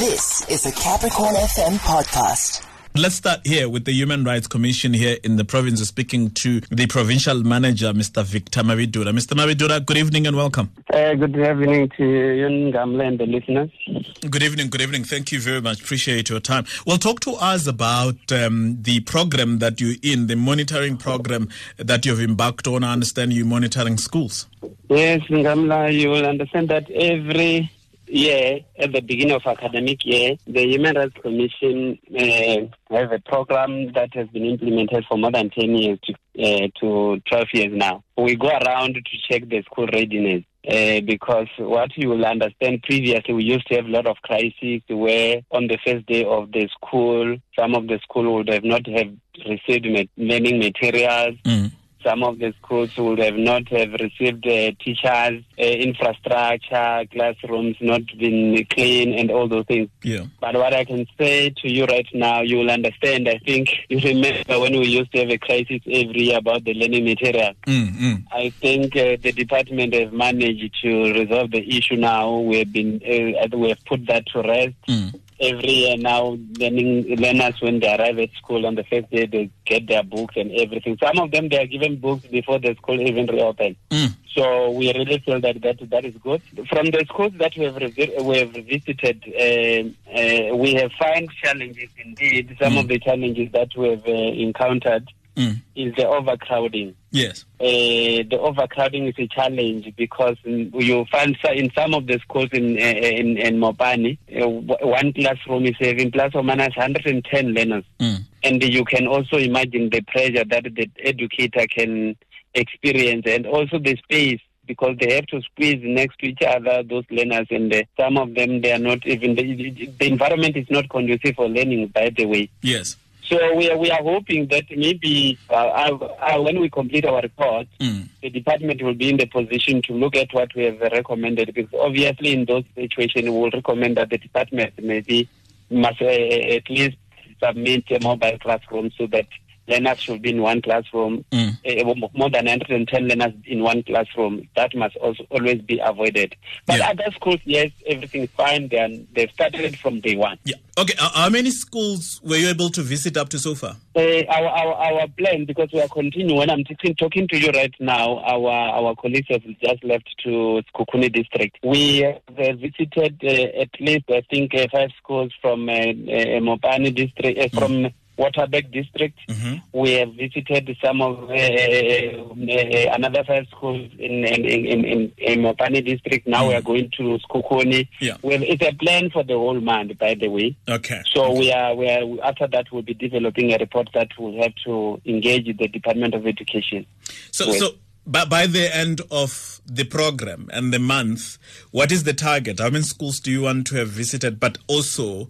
This is a Capricorn FM podcast. Let's start here with the Human Rights Commission here in the province, speaking to the provincial manager, Mr. Victor Mavhidula. Mr. Mavhidula, good evening and welcome. Uh, good evening to you, Nghamula, and the listeners. Good evening, good evening. Thank you very much. Appreciate your time. Well, talk to us about um, the program that you're in, the monitoring program that you've embarked on. I understand you're monitoring schools. Yes, Nghamula, you will understand that every year, at the beginning of academic year, the Human Rights Commission uh, have a program that has been implemented for more than 10 years to, uh, to 12 years now. We go around to check the school readiness. Uh, because what you will understand previously, we used to have a lot of crises where on the first day of the school, some of the school would have not have received learning materials. Mm. Some of the schools would have not have received uh, teachers, uh, infrastructure, classrooms not been clean, and all those things. Yeah. But what I can say to you right now, you will understand. I think you remember when we used to have a crisis every year about the learning material. Mm, mm. I think uh, the department has managed to resolve the issue now. We have been uh, we have put that to rest. Mm. Every year now, learning learners when they arrive at school on the first day, they get their books and everything. Some of them they are given books before the school even reopens. Mm. So we really feel that that, that is good. From the schools that we have, revi- we have visited, uh, uh, we have found challenges indeed. Some Mm. of the challenges that we have uh, encountered Mm. is the overcrowding. Yes. Uh, the overcrowding is a challenge because you find in some of the schools in uh, in, in Mopani, uh, one classroom is having plus or minus 110 learners. Mm. And you can also imagine the pressure that the educator can experience and also the space because they have to squeeze next to each other, those learners, and uh, some of them, they are not even, the, the environment is not conducive for learning, by the way. Yes. So we are, we are hoping that maybe uh, uh, uh, when we complete our report, Mm. the department will be in the position to look at what we have recommended because obviously in those situations we will recommend that the department maybe must uh, at least submit a mobile classroom so that learners should be in one classroom, Mm. uh, more than 110 learners in one classroom. That must also always be avoided. But Yeah. other schools, yes, everything is fine. They are, they've started from day one. Yeah. Okay. Uh, how many schools were you able to visit up to so far? Uh, our, our our plan because we are continuing. When I'm talking, to you right now, our our colleagues have just left to Sekhukhune district. We have uh, visited uh, at least I think uh, five schools from uh, uh, Mopani district, uh, from Waterberg district. Mhm. We have visited some of uh, uh, another five schools in in in, in, in Mopani district. Now we are going to Sekhukhune. Yeah. We have, it's a plan for the whole month, by the way. Okay. So we are, we are after that we'll be developing a report that will have to engage the Department of Education. So, Yes. so by, by the end of the program and the month, what is the target? How many schools do you want to have visited? But also,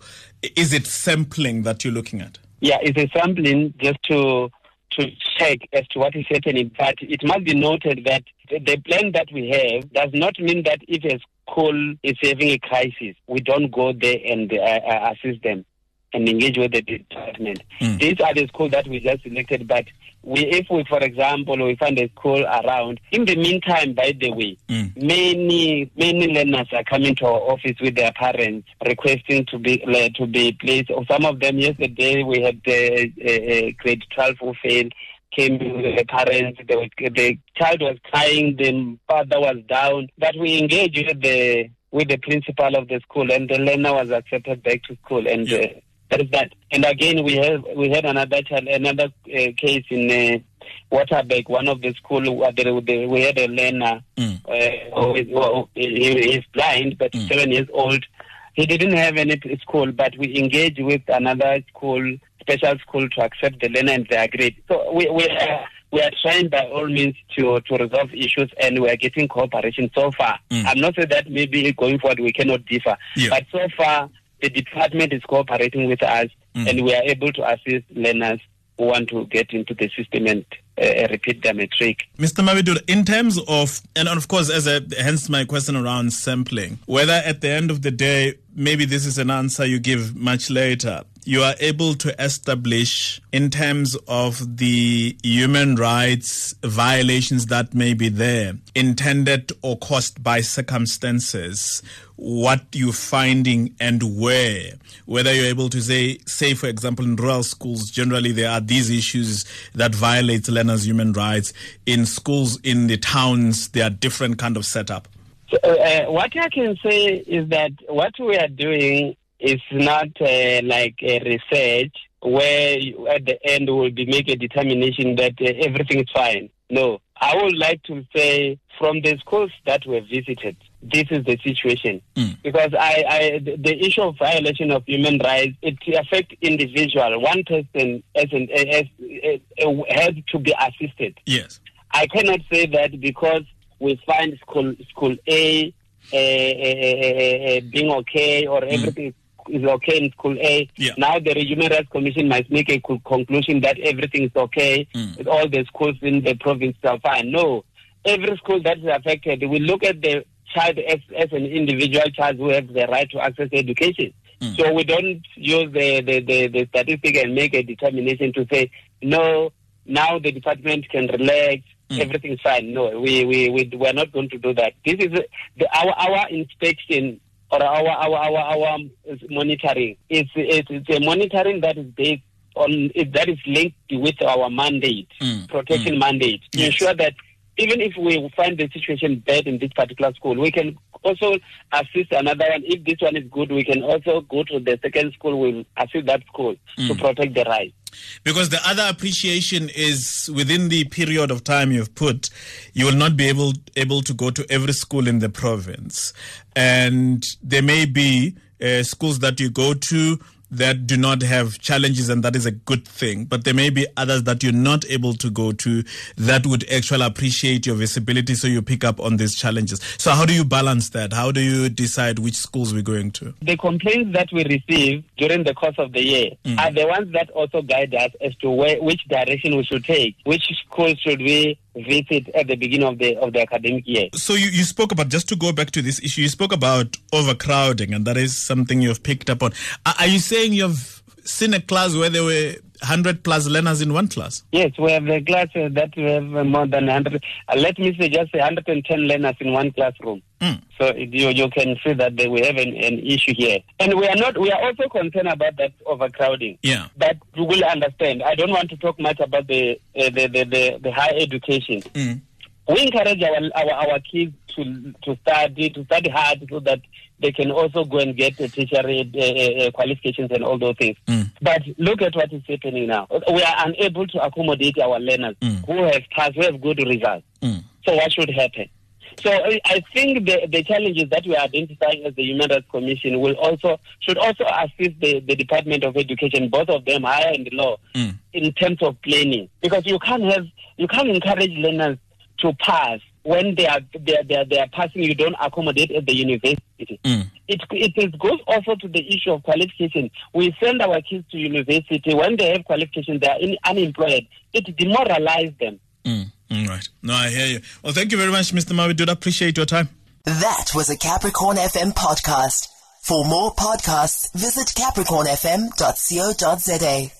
is it sampling that you're looking at? Yeah, it's a sampling just to to check as to what is happening. But it must be noted that the, plan that we have does not mean that if a school is having a crisis, we don't go there and uh, uh, assist them and engage with the department. Mm. These are the schools that we just selected, but we, if we, for example, we find a school around, in the meantime, by the way, Mm. many many learners are coming to our office with their parents requesting to be like, to be placed. Or some of them yesterday we had the uh, grade twelve who failed. Came with the parents. The, the child was crying. The father was down. But we engaged with the with the principal of the school, and the learner was accepted back to school. And Yeah. uh, that is that. And again, we have we had another child, another uh, case in. Uh, Waterberg, one of the school, uh, the, the, we had a learner Mm. uh, who is, who, he is blind, but Mm. seven years old. He didn't have any school, but we engaged with another school, special school, to accept the learner, and they agreed. So we we are, we are trying by all means to to resolve issues, and we are getting cooperation so far. Mm. I'm not saying that maybe going forward we cannot differ, Yeah. but so far the department is cooperating with us, Mm. and we are able to assist learners who want to get into the system and uh, repeat their matric. Mr. Mavhidula, in terms of, and of course, as a, hence my question around sampling, whether at the end of the day, maybe this is an answer you give much later, you are able to establish in terms of the human rights violations that may be there, intended or caused by circumstances, what you're finding and where. Whether you're able to say, say for example, in rural schools, generally there are these issues that violate learners' human rights. In schools in the towns, there are different kind of setup. So, uh, what I can say is that what we are doing is not uh, like a research where you, at the end will be make a determination that uh, everything is fine. No, I would like to say from the schools that were visited, this is the situation. Mm. Because I, I, the, issue of violation of human rights, it affects individual. One person as an, as, as, as, has to be assisted. Yes. I cannot say that because we find school school A uh, uh, uh, being okay or everything is okay in school A. Yeah. Now the Human Rights Commission must make a conclusion that everything is okay Mm. with all the schools in the province are fine. No, every school that is affected, we look at the child as, as an individual child who has the right to access education. Mm. So we don't use the, the, the, the statistic and make a determination to say, no, now the department can relax, Mm. everything's fine. No, we, we, we, we're not going to do that. This is the, our, our inspection or our, our, our, our monitoring. It's, it's, it's a monitoring that is based on, that is linked with our mandate, Mm. protection mandate, to Yes. ensure that even if we find the situation bad in this particular school, we can also assist another one. If this one is good, we can also go to the second school, we'll assist that school to protect the rights. Because the other appreciation is within the period of time you've put, you will not be able able to go to every school in the province, and there may be uh, schools that you go to that do not have challenges, and that is a good thing. But there may be others that you're not able to go to that would actually appreciate your visibility, so you pick up on these challenges. So how do you balance that? How do you decide which schools we're going to? The complaints that we receive during the course of the year mm. are the ones that also guide us as to where, which direction we should take, which schools should we visit at the beginning of the of the academic year. So you, you spoke about just to go back to this issue. You spoke about overcrowding, and that is something you've picked up on. Are, are you saying you've seen a class where there were hundred plus learners in one class? Yes, we have a class uh, that we have uh, more than 100. Uh, let me say just 110 learners in one classroom. Mm. So you, you can see that we have an, an issue here. And we are not, we are also concerned about that overcrowding. Yeah. But you will understand. I don't want to talk much about the, uh, the, the, the, the higher education. Mm. We encourage our, our, our kids to, to study, to study hard so that they can also go and get uh, tertiary uh, qualifications and all those things. Mm. But look at what is happening now. We are unable to accommodate our learners Mm. who have passed, who have good results. Mm. So what should happen? So I I think the, the challenges that we are identifying as the Human Rights Commission will also should also assist the, the Department of Education, both of them, higher and low, Mm. in terms of planning. Because you can't have you can't encourage learners to pass when they are they are, they are, they are passing. You don't accommodate at the university. Mm. It, it is, goes also to the issue of qualification. We send our kids to university. When they have qualification, they are in, unemployed. It demoralizes them. Mm. Mm, Right. No, I hear you. Well, thank you very much, Mr. Mavhidula. Appreciate your time. That was a Capricorn FM podcast. For more podcasts, visit capricornfm.co.za.